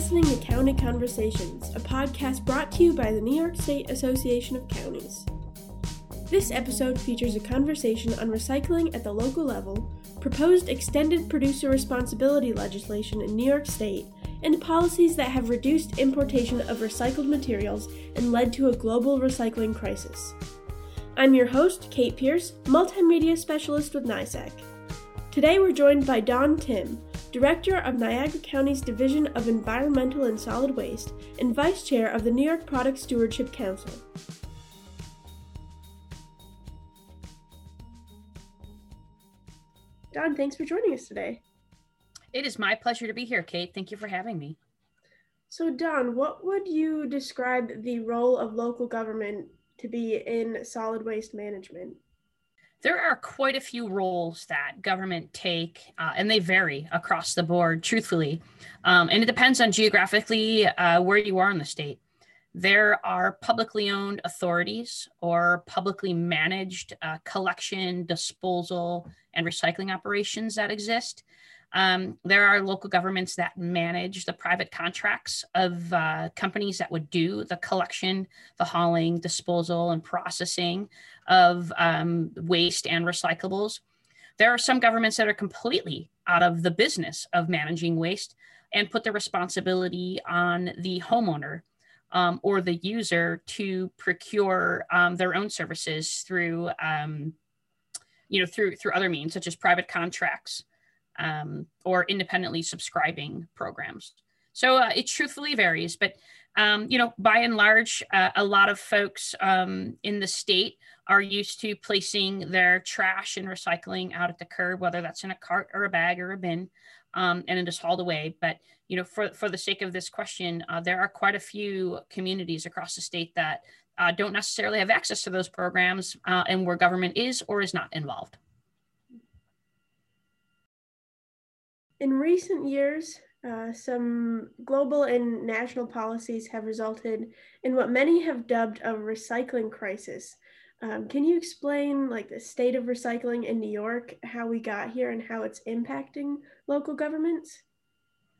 listening to County Conversations, a podcast brought to you by the New York State Association of Counties. This episode features a conversation on recycling at the local level, proposed extended producer responsibility legislation in New York State, and policies that have reduced importation of recycled materials and led to a global recycling crisis. I'm your host, Kate Pierce, multimedia specialist with NYSAC. Today we're joined by Dawn Timm, Director of Niagara County's Division of Environmental and Solid Waste and Vice Chair of the New York Product Stewardship Council. Dawn, thanks for joining us today. It is my pleasure to be here, Kate. Thank you for having me. So, Dawn, what would you describe the role of local government to be in solid waste management? There are quite a few roles that government take, uh, and they vary across the board, truthfully. Um, and it depends on geographically uh, where you are in the state. There are publicly owned authorities or publicly managed uh, collection, disposal, and recycling operations that exist. Um, there are local governments that manage the private contracts of uh, companies that would do the collection, the hauling, disposal, and processing of um, waste and recyclables. There are some governments that are completely out of the business of managing waste and put the responsibility on the homeowner um, or the user to procure um, their own services through, um, you know, through through other means such as private contracts um, or independently subscribing programs. So uh, it truthfully varies, but um, you know, by and large, uh, a lot of folks um, in the state are used to placing their trash and recycling out at the curb, whether that's in a cart or a bag or a bin, um, and it is hauled away. But you know, for for the sake of this question, uh, there are quite a few communities across the state that uh, don't necessarily have access to those programs, uh, and where government is or is not involved. In recent years, uh, some global and national policies have resulted in what many have dubbed a recycling crisis. Um, can you explain like the state of recycling in New York, how we got here, and how it's impacting local governments?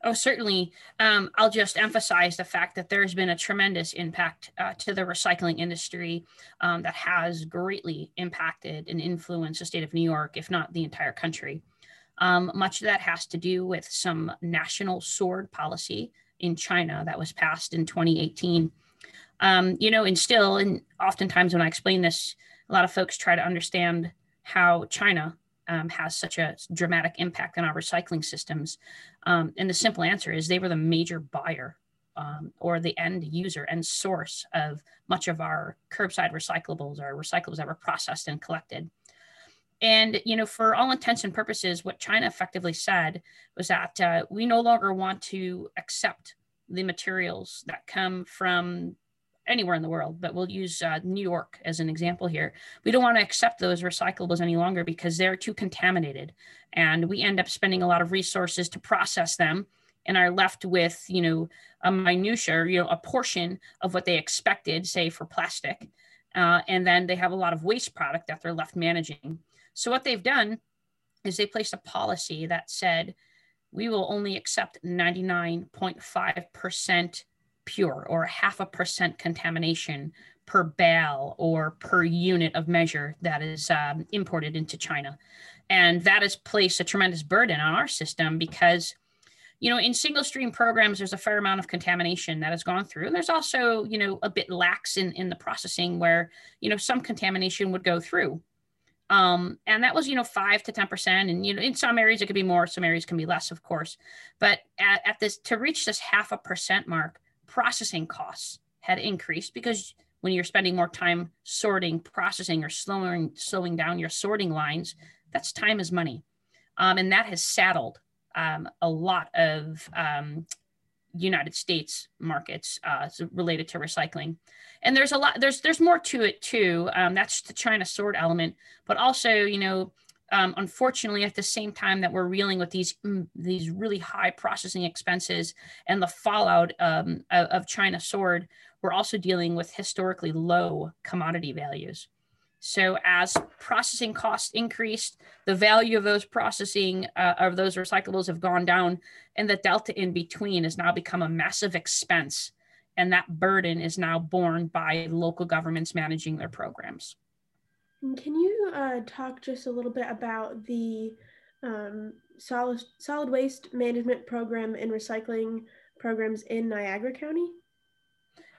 Oh, certainly. Um, I'll just emphasize the fact that there's been a tremendous impact uh, to the recycling industry um, that has greatly impacted and influenced the state of New York, if not the entire country. Um, much of that has to do with some national sword policy in China that was passed in 2018. Um, you know, and still, and oftentimes when I explain this, a lot of folks try to understand how China um, has such a dramatic impact on our recycling systems. Um, and the simple answer is they were the major buyer um, or the end user and source of much of our curbside recyclables, our recyclables that were processed and collected. And, you know, for all intents and purposes, what China effectively said was that uh, we no longer want to accept the materials that come from anywhere in the world, but we'll use uh, New York as an example here. We don't want to accept those recyclables any longer because they're too contaminated. And we end up spending a lot of resources to process them and are left with, you know, a minutia, you know, a portion of what they expected, say for plastic. Uh, and then they have a lot of waste product that they're left managing. So what they've done is they placed a policy that said we will only accept 99.5% pure or half a percent contamination per bale or per unit of measure that is um, imported into China. And that has placed a tremendous burden on our system because you know in single stream programs there's a fair amount of contamination that has gone through and there's also you know a bit lax in in the processing where you know some contamination would go through um, and that was, you know, five to 10%. And, you know, in some areas it could be more, some areas can be less, of course. But at, at this, to reach this half a percent mark, processing costs had increased because when you're spending more time sorting, processing, or slowing, slowing down your sorting lines, that's time is money. Um, and that has saddled um, a lot of um, United States markets uh, related to recycling. And there's a lot. There's there's more to it too. Um, that's the China sword element, but also you know, um, unfortunately, at the same time that we're reeling with these mm, these really high processing expenses and the fallout um, of, of China sword, we're also dealing with historically low commodity values. So as processing costs increased, the value of those processing uh, of those recyclables have gone down, and the delta in between has now become a massive expense. And that burden is now borne by local governments managing their programs. Can you uh, talk just a little bit about the um, solid solid waste management program and recycling programs in Niagara County?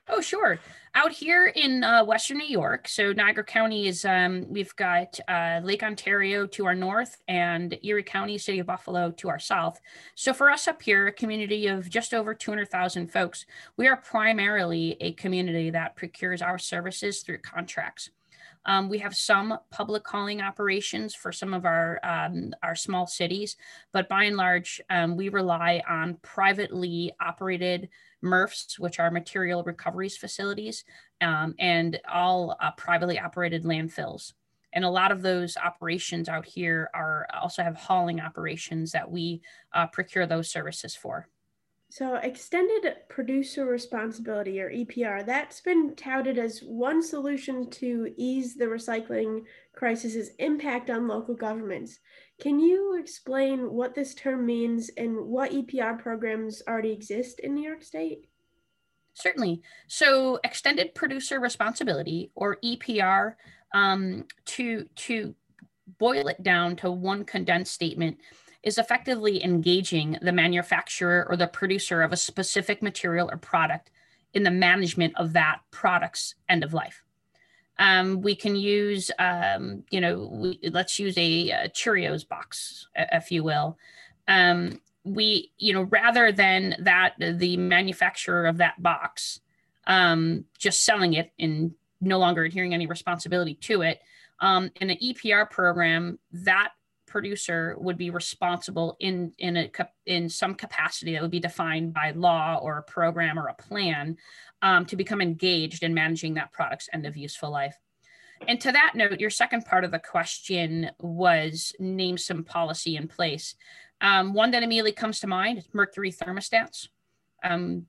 Oh, sure. Out here in uh, Western New York, so Niagara County is, um, we've got uh, Lake Ontario to our north and Erie County, City of Buffalo to our south. So for us up here, a community of just over 200,000 folks, we are primarily a community that procures our services through contracts. Um, we have some public calling operations for some of our um, our small cities, but by and large, um, we rely on privately operated MRFs, which are material recoveries facilities, um, and all uh, privately operated landfills. And a lot of those operations out here are also have hauling operations that we uh, procure those services for. So, extended producer responsibility or EPR, that's been touted as one solution to ease the recycling crisis's impact on local governments. Can you explain what this term means and what EPR programs already exist in New York State? Certainly. So, extended producer responsibility or EPR, um, to to boil it down to one condensed statement, is effectively engaging the manufacturer or the producer of a specific material or product in the management of that product's end of life. Um, we can use, um, you know, we, let's use a, a, Cheerios box, if you will. Um, we, you know, rather than that, the manufacturer of that box um, just selling it and no longer adhering any responsibility to it, um, in an EPR program, that producer would be responsible in in a in some capacity that would be defined by law or a program or a plan um, to become engaged in managing that product's end of useful life. And to that note, your second part of the question was name some policy in place. Um, one that immediately comes to mind is mercury thermostats. Um,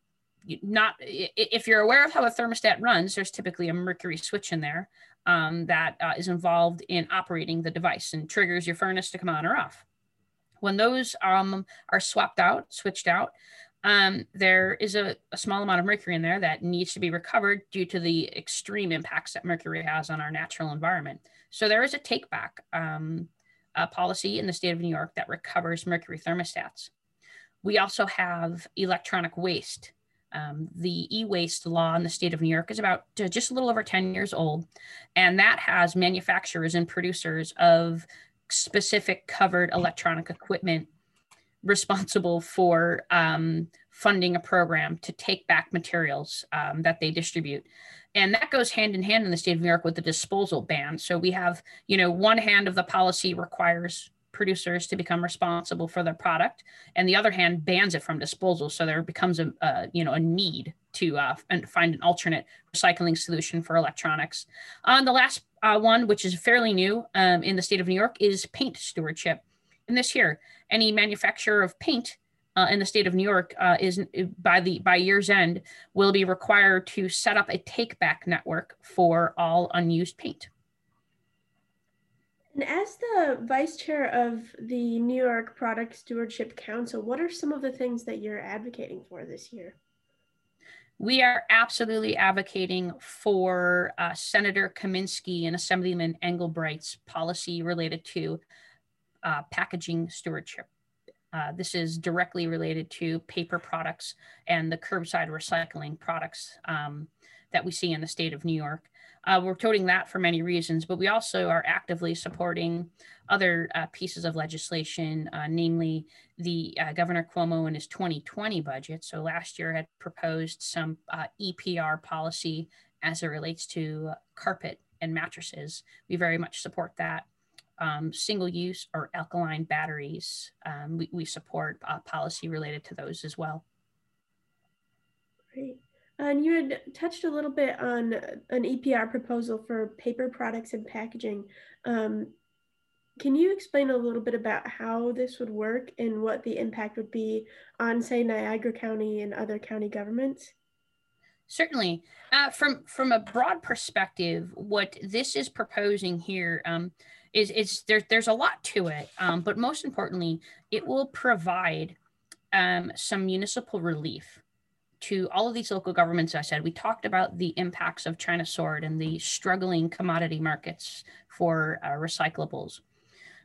not if you're aware of how a thermostat runs, there's typically a mercury switch in there um, that uh, is involved in operating the device and triggers your furnace to come on or off. When those um, are swapped out, switched out, um, there is a, a, small amount of mercury in there that needs to be recovered due to the extreme impacts that mercury has on our natural environment. So there is a take back um, policy in the state of New York that recovers mercury thermostats. We also have electronic waste um, the e waste law in the state of New York is about uh, just a little over 10 years old. And that has manufacturers and producers of specific covered electronic equipment responsible for um, funding a program to take back materials um, that they distribute. And that goes hand in hand in the state of New York with the disposal ban. So we have, you know, one hand of the policy requires producers to become responsible for their product, and the other hand bans it from disposal. So there becomes a, you know a need to uh, find an alternate recycling solution for electronics. Uh, the last uh, one, which is fairly new um, in the state of New York, is paint stewardship. And this year, any manufacturer of paint uh, in the state of New York uh, is by the by year's end will be required to set up a take back network for all unused paint. And as the vice chair of the New York Product Stewardship Council, what are some of the things that you're advocating for this year? We are absolutely advocating for uh, Senator Kaminsky and Assemblyman Englebright's policy related to uh, packaging stewardship. Uh, this is directly related to paper products and the curbside recycling products um, that we see in the state of New York. Uh, we're toting that for many reasons, but we also are actively supporting other uh, pieces of legislation, uh, namely the uh, Governor Cuomo in his 2020 budget. So last year had proposed some uh, EPR policy as it relates to carpet and mattresses. We very much support that. Um, single use or alkaline batteries, um, we, we, support uh, policy related to those as well. Great. And you had touched a little bit on an EPR proposal for paper products and packaging. Um, can you explain a little bit about how this would work and what the impact would be on, say, Niagara County and other county governments? Certainly. Uh, from from a broad perspective, what this is proposing here um, is is there, there's a lot to it, um, but most importantly, it will provide um, some municipal relief to all of these local governments. I said we talked about the impacts of China Sword and the struggling commodity markets for uh, recyclables.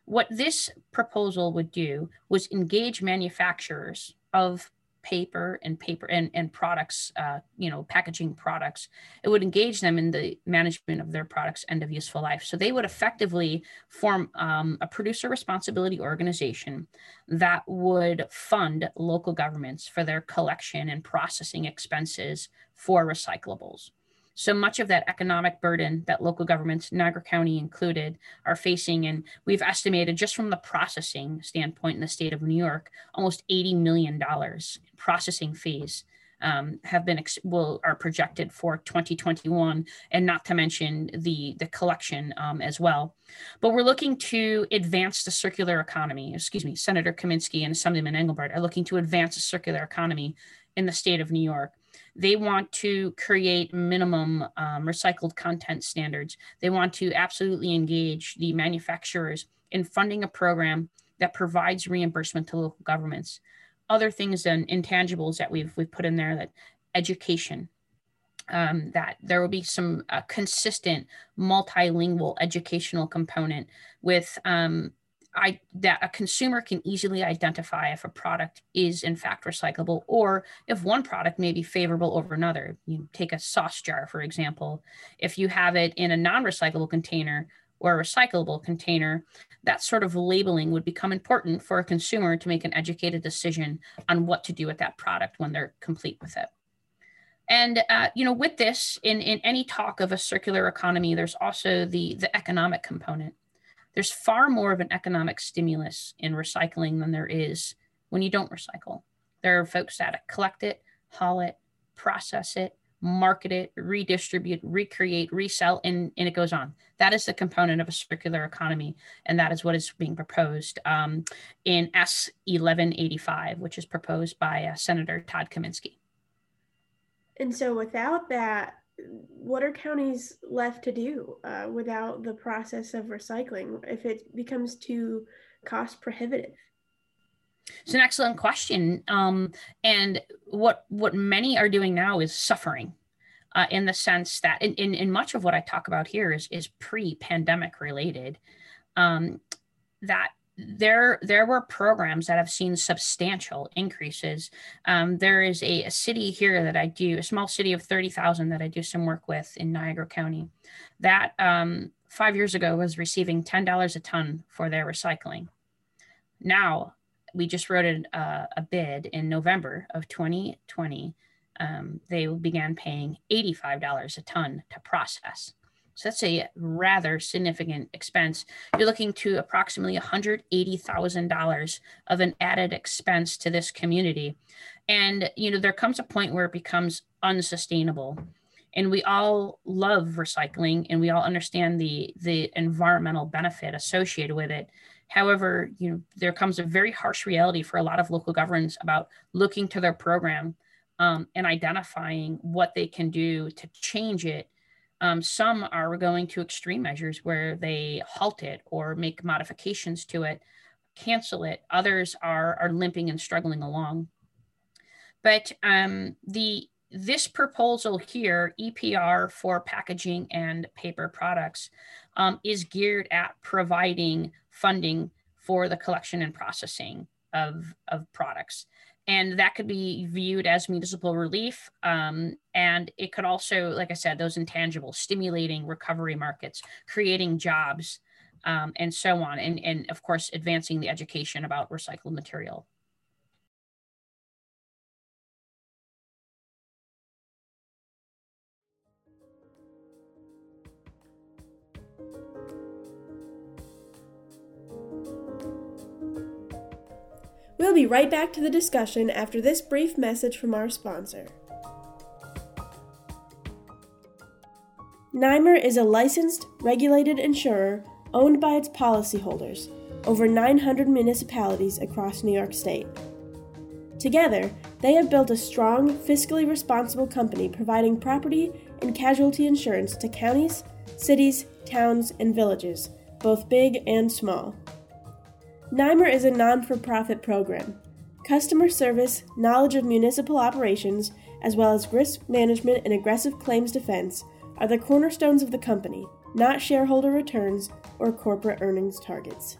What this proposal would do was engage manufacturers of paper and paper and, and products, uh, you know, packaging products, it would engage them in the management of their products end of useful life. So they would effectively form um, a producer responsibility organization that would fund local governments for their collection and processing expenses for recyclables. So much of that economic burden that local governments, Niagara County included, are facing, and we've estimated just from the processing standpoint in the state of New York, almost $80 million in processing fees um, have been will are projected for 2021, and not to mention the the collection um, as well. But we're looking to advance the circular economy. Excuse me, Senator Kaminsky and Assemblyman Englebright are looking to advance the circular economy in the state of New York. They want to create minimum um, recycled content standards. They want to absolutely engage the manufacturers in funding a program that provides reimbursement to local governments. Other things and intangibles that we've we've put in there that education, um, that there will be some uh, consistent multilingual educational component with um, I, that a consumer can easily identify if a product is in fact recyclable or if one product may be favorable over another. You take a sauce jar, for example. If you have it in a non recyclable container or a recyclable container, that sort of labeling would become important for a consumer to make an educated decision on what to do with that product when they're complete with it. And uh, you know, with this, in in any talk of a circular economy, there's also the the economic component there's far more of an economic stimulus in recycling than there is when you don't recycle. There are folks that collect it, haul it, process it, market it, redistribute, recreate, resell, and, and it goes on. That is the component of a circular economy. And that is what is being proposed um, in S 1185, which is proposed by uh, Senator Todd Kaminsky. And so without that, what are counties left to do uh, without the process of recycling if it becomes too cost prohibitive? It's an excellent question, um, and what what many are doing now is suffering, uh, in the sense that in, in, in much of what I talk about here is is pre pandemic related. Um, that there there were programs that have seen substantial increases. Um, there is a, a, city here that I do, a small city of 30,000 that I do some work with in Niagara County, that um, five years ago was receiving $10 a ton for their recycling. Now, we just wrote a, a bid in November of 2020. Um, they began paying $85 a ton to process. So that's a rather significant expense. You're looking to approximately $180,000 of an added expense to this community. And, you know, there comes a point where it becomes unsustainable. And we all love recycling and we all understand the, the environmental benefit associated with it. However, you know, there comes a very harsh reality for a lot of local governments about looking to their program um, and identifying what they can do to change it um, some are going to extreme measures where they halt it or make modifications to it, cancel it. Others are are limping and struggling along. But um, the this proposal here, EPR for packaging and paper products, um, is geared at providing funding for the collection and processing of, of products and that could be viewed as municipal relief. Um, and it could also, like I said, those intangibles, stimulating recovery markets, creating jobs, um, and so on. And, and of course, advancing the education about recycled material. We'll be right back to the discussion after this brief message from our sponsor. NYMIR is a licensed, regulated insurer owned by its policyholders, over 900 municipalities across New York State. Together, they have built a strong, fiscally responsible company providing property and casualty insurance to counties, cities, towns, and villages, both big and small. NYMIR is a non for profit program. Customer service, knowledge of municipal operations, as well as risk management and aggressive claims defense are the cornerstones of the company, not shareholder returns or corporate earnings targets.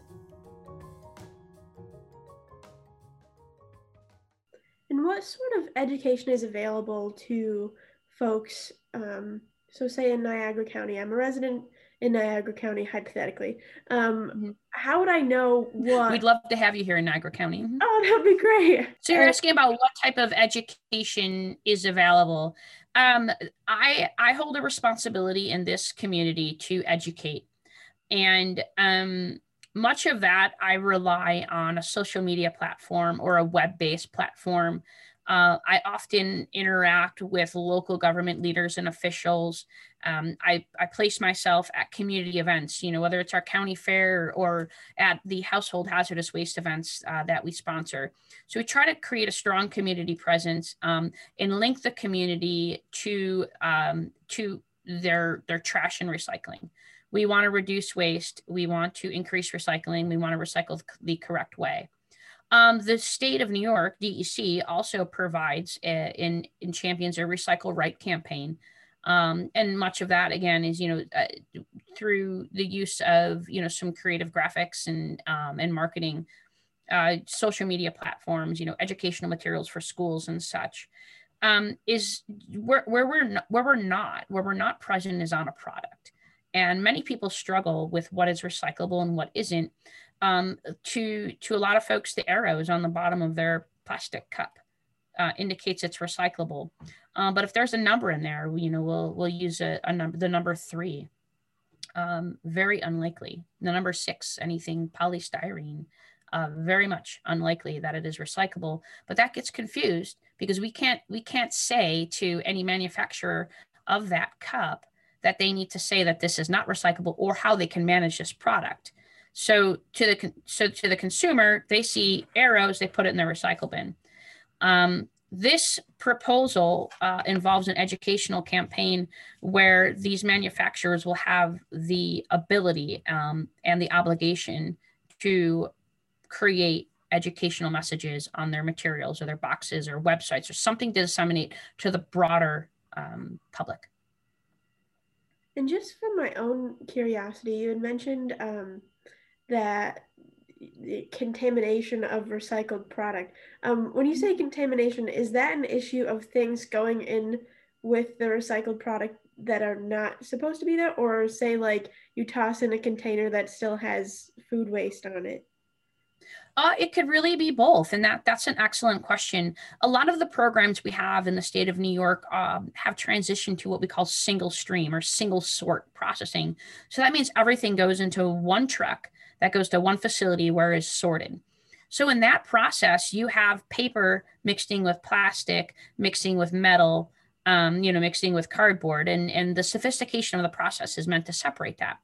And what sort of education is available to folks? Um, so, say in Niagara County, I'm a resident in Niagara County, hypothetically. Um, mm-hmm. How would I know what? We'd love to have you here in Niagara County. Mm-hmm. Oh, that'd be great. So you're asking about what type of education is available. Um, I I hold a responsibility in this community to educate, and um, much of that I rely on a social media platform or a web-based platform uh, I often interact with local government leaders and officials. Um, I, I place myself at community events, you know, whether it's our county fair or at the household hazardous waste events uh, that we sponsor. So we try to create a strong community presence um, and link the community to um, to their their trash and recycling. We want to reduce waste. We want to increase recycling. We want to recycle the correct way. Um, the state of New York, DEC, also provides a, in, in champions a recycle right campaign. Um, and much of that again is you know uh, through the use of you know some creative graphics and um, and marketing uh, social media platforms you know educational materials for schools and such. Um, is where, where we're not, where we're not where we're not present is on a product. And many people struggle with what is recyclable and what isn't um, to to a lot of folks, the arrows on the bottom of their plastic cup uh, indicates it's recyclable. Um, but if there's a number in there, you know, we'll we'll use a, a number, the number three. Um, very unlikely. The number six, anything polystyrene, uh, very much unlikely that it is recyclable. But that gets confused because we can't we can't say to any manufacturer of that cup that they need to say that this is not recyclable or how they can manage this product. So to the so to the consumer, they see arrows, they put it in their recycle bin. Um, this proposal uh, involves an educational campaign where these manufacturers will have the ability um, and the obligation to create educational messages on their materials or their boxes or websites or something to disseminate to the broader um, public. And just from my own curiosity, you had mentioned um, that contamination of recycled product. Um, when you say contamination, is that an issue of things going in with the recycled product that are not supposed to be there, or say like you toss in a container that still has food waste on it? Uh, it could really be both, and that that's an excellent question. A lot of the programs we have in the state of New York um, have transitioned to what we call single stream or single sort processing. So that means everything goes into one truck that goes to one facility where it's sorted. So in that process, you have paper mixing with plastic, mixing with metal, um, you know, mixing with cardboard, and and the sophistication of the process is meant to separate that.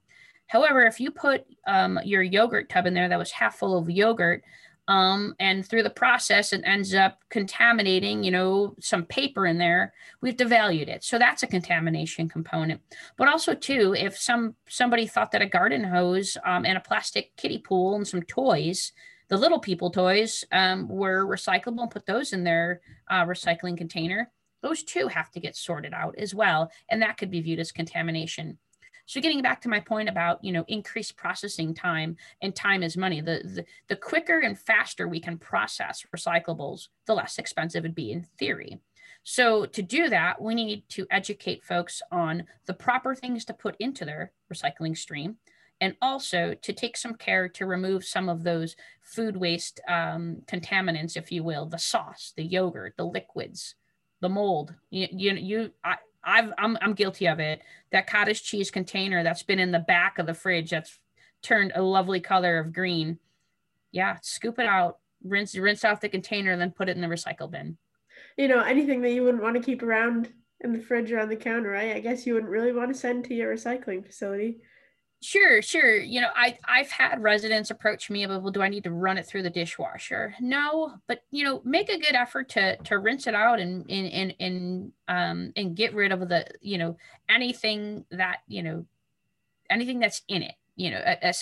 However, if you put um, your yogurt tub in there that was half full of yogurt, um, and through the process it ends up contaminating you know some paper in there. We've devalued it. So that's a contamination component. But also too if some somebody thought that a garden hose um, and a plastic kiddie pool and some toys the little people toys um, were recyclable and put those in their uh, recycling container those too have to get sorted out as well. And that could be viewed as contamination so getting back to my point about, you know, increased processing time and time is money, the, the, the quicker and faster we can process recyclables, the less expensive it'd be in theory. So to do that, we need to educate folks on the proper things to put into their recycling stream and also to take some care to remove some of those food waste um, contaminants, if you will, the sauce, the yogurt, the liquids, the mold. You, you, you I, I've I'm I'm guilty of it. That cottage cheese container that's been in the back of the fridge that's turned a lovely color of green. Yeah, scoop it out, rinse rinse out the container, and then put it in the recycle bin. You know, anything that you wouldn't want to keep around in the fridge or on the counter, right? I guess you wouldn't really want to send to your recycling facility. Sure, sure. You know, I I've had residents approach me about, well, do I need to run it through the dishwasher? No, but you know, make a good effort to to rinse it out and and and and um and get rid of the you know anything that you know anything that's in it you know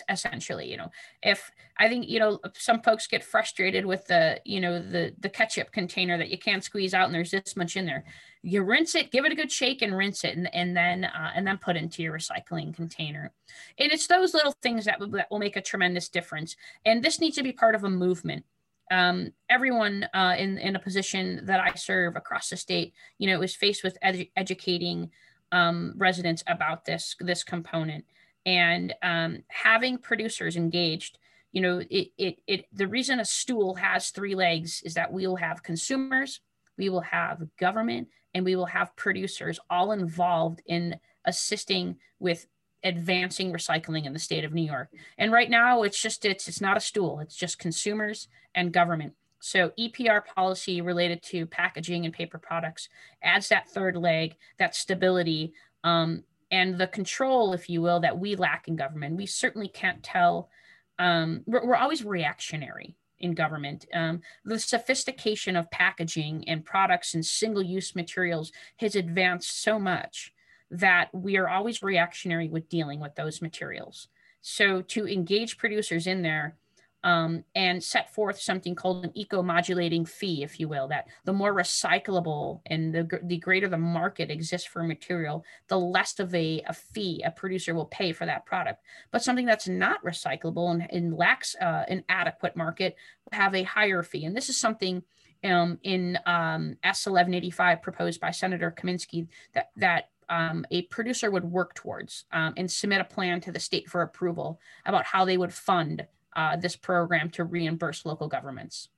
essentially you know. If i think you know some folks get frustrated with the you know the the ketchup container that you can't squeeze out and there's this much in there. You rinse it give it a good shake and rinse it and, and then uh, and then put into your recycling container. And it's those little things that, that will make a tremendous difference. And this needs to be part of a movement. Um, everyone uh, in in a position that I serve across the state, you know, is faced with edu- educating um, residents about this this component and um, having producers engaged you know it, it it the reason a stool has three legs is that we will have consumers we will have government and we will have producers all involved in assisting with advancing recycling in the state of new york. And right now it's just it's it's not a stool it's just consumers and government. So EPR policy related to packaging and paper products adds that third leg, that stability, um, and the control, if you will, that we lack in government. We certainly can't tell. Um, we're, we're, always reactionary in government. Um, the sophistication of packaging and products and single use materials has advanced so much that we are always reactionary with dealing with those materials. So to engage producers in there um, and set forth something called an eco-modulating fee, if you will, that the more recyclable and the, the greater the market exists for material, the less of a, a fee a producer will pay for that product. But something that's not recyclable and, and lacks uh, an adequate market will have a higher fee. And this is something um, in um, S1185 proposed by Senator Kaminsky that, that um, a producer would work towards um, and submit a plan to the state for approval about how they would fund uh, this program to reimburse local governments.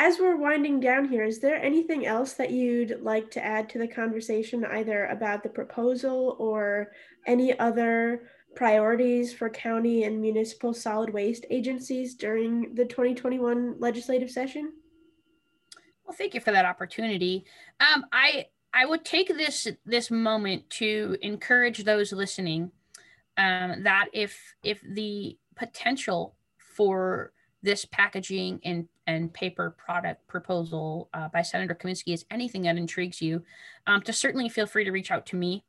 As we're winding down here, is there anything else that you'd like to add to the conversation, either about the proposal or any other priorities for county and municipal solid waste agencies during the 2021 legislative session? Well, thank you for that opportunity. Um, I I would take this this moment to encourage those listening um, that if if the potential for this packaging and, and paper product proposal uh, by Senator Kaminsky is anything that intrigues you, um, to certainly feel free to reach out to me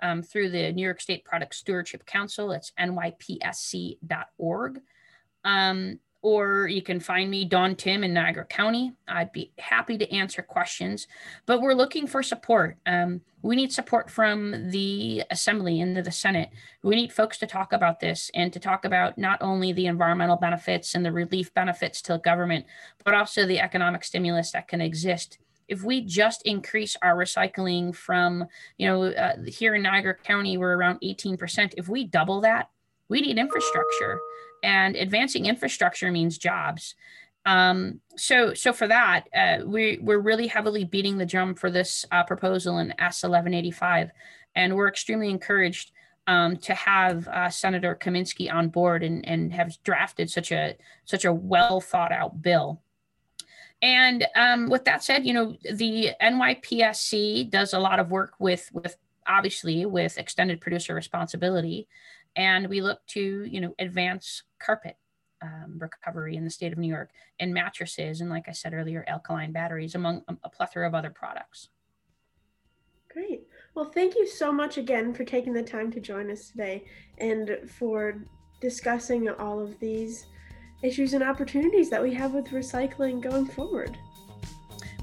um, through the New York State Product Stewardship Council. It's nypsc.org. Um, or you can find me, Dawn Timm, in Niagara County. I'd be happy to answer questions, but we're looking for support. Um, we need support from the Assembly and the Senate. We need folks to talk about this and to talk about not only the environmental benefits and the relief benefits to the government, but also the economic stimulus that can exist if we just increase our recycling from, you know, uh, here in Niagara County, we're around 18%. If we double that, we need infrastructure and advancing infrastructure means jobs. Um, so, so for that, uh, we, we're really heavily beating the drum for this uh, proposal in S 1185, and we're extremely encouraged um, to have uh, Senator Kaminsky on board and, and have drafted such a such a well thought out bill. And um, with that said, you know the NYPSC does a lot of work with with obviously with extended producer responsibility and we look to you know advance carpet um, recovery in the state of New York and mattresses and like I said earlier alkaline batteries among a, a plethora of other products. Great. Well, thank you so much again for taking the time to join us today and for discussing all of these issues and opportunities that we have with recycling going forward.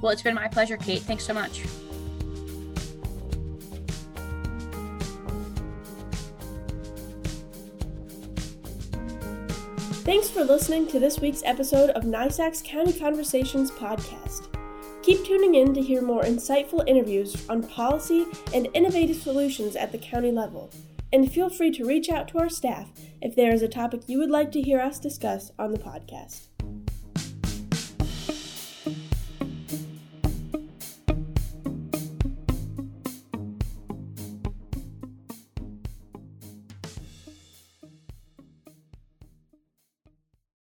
Well, it's been my pleasure, Kate. Thanks so much. Thanks for listening to this week's episode of NYSAC's County Conversations podcast. Keep tuning in to hear more insightful interviews on policy and innovative solutions at the county level. And feel free to reach out to our staff if there is a topic you would like to hear us discuss on the podcast.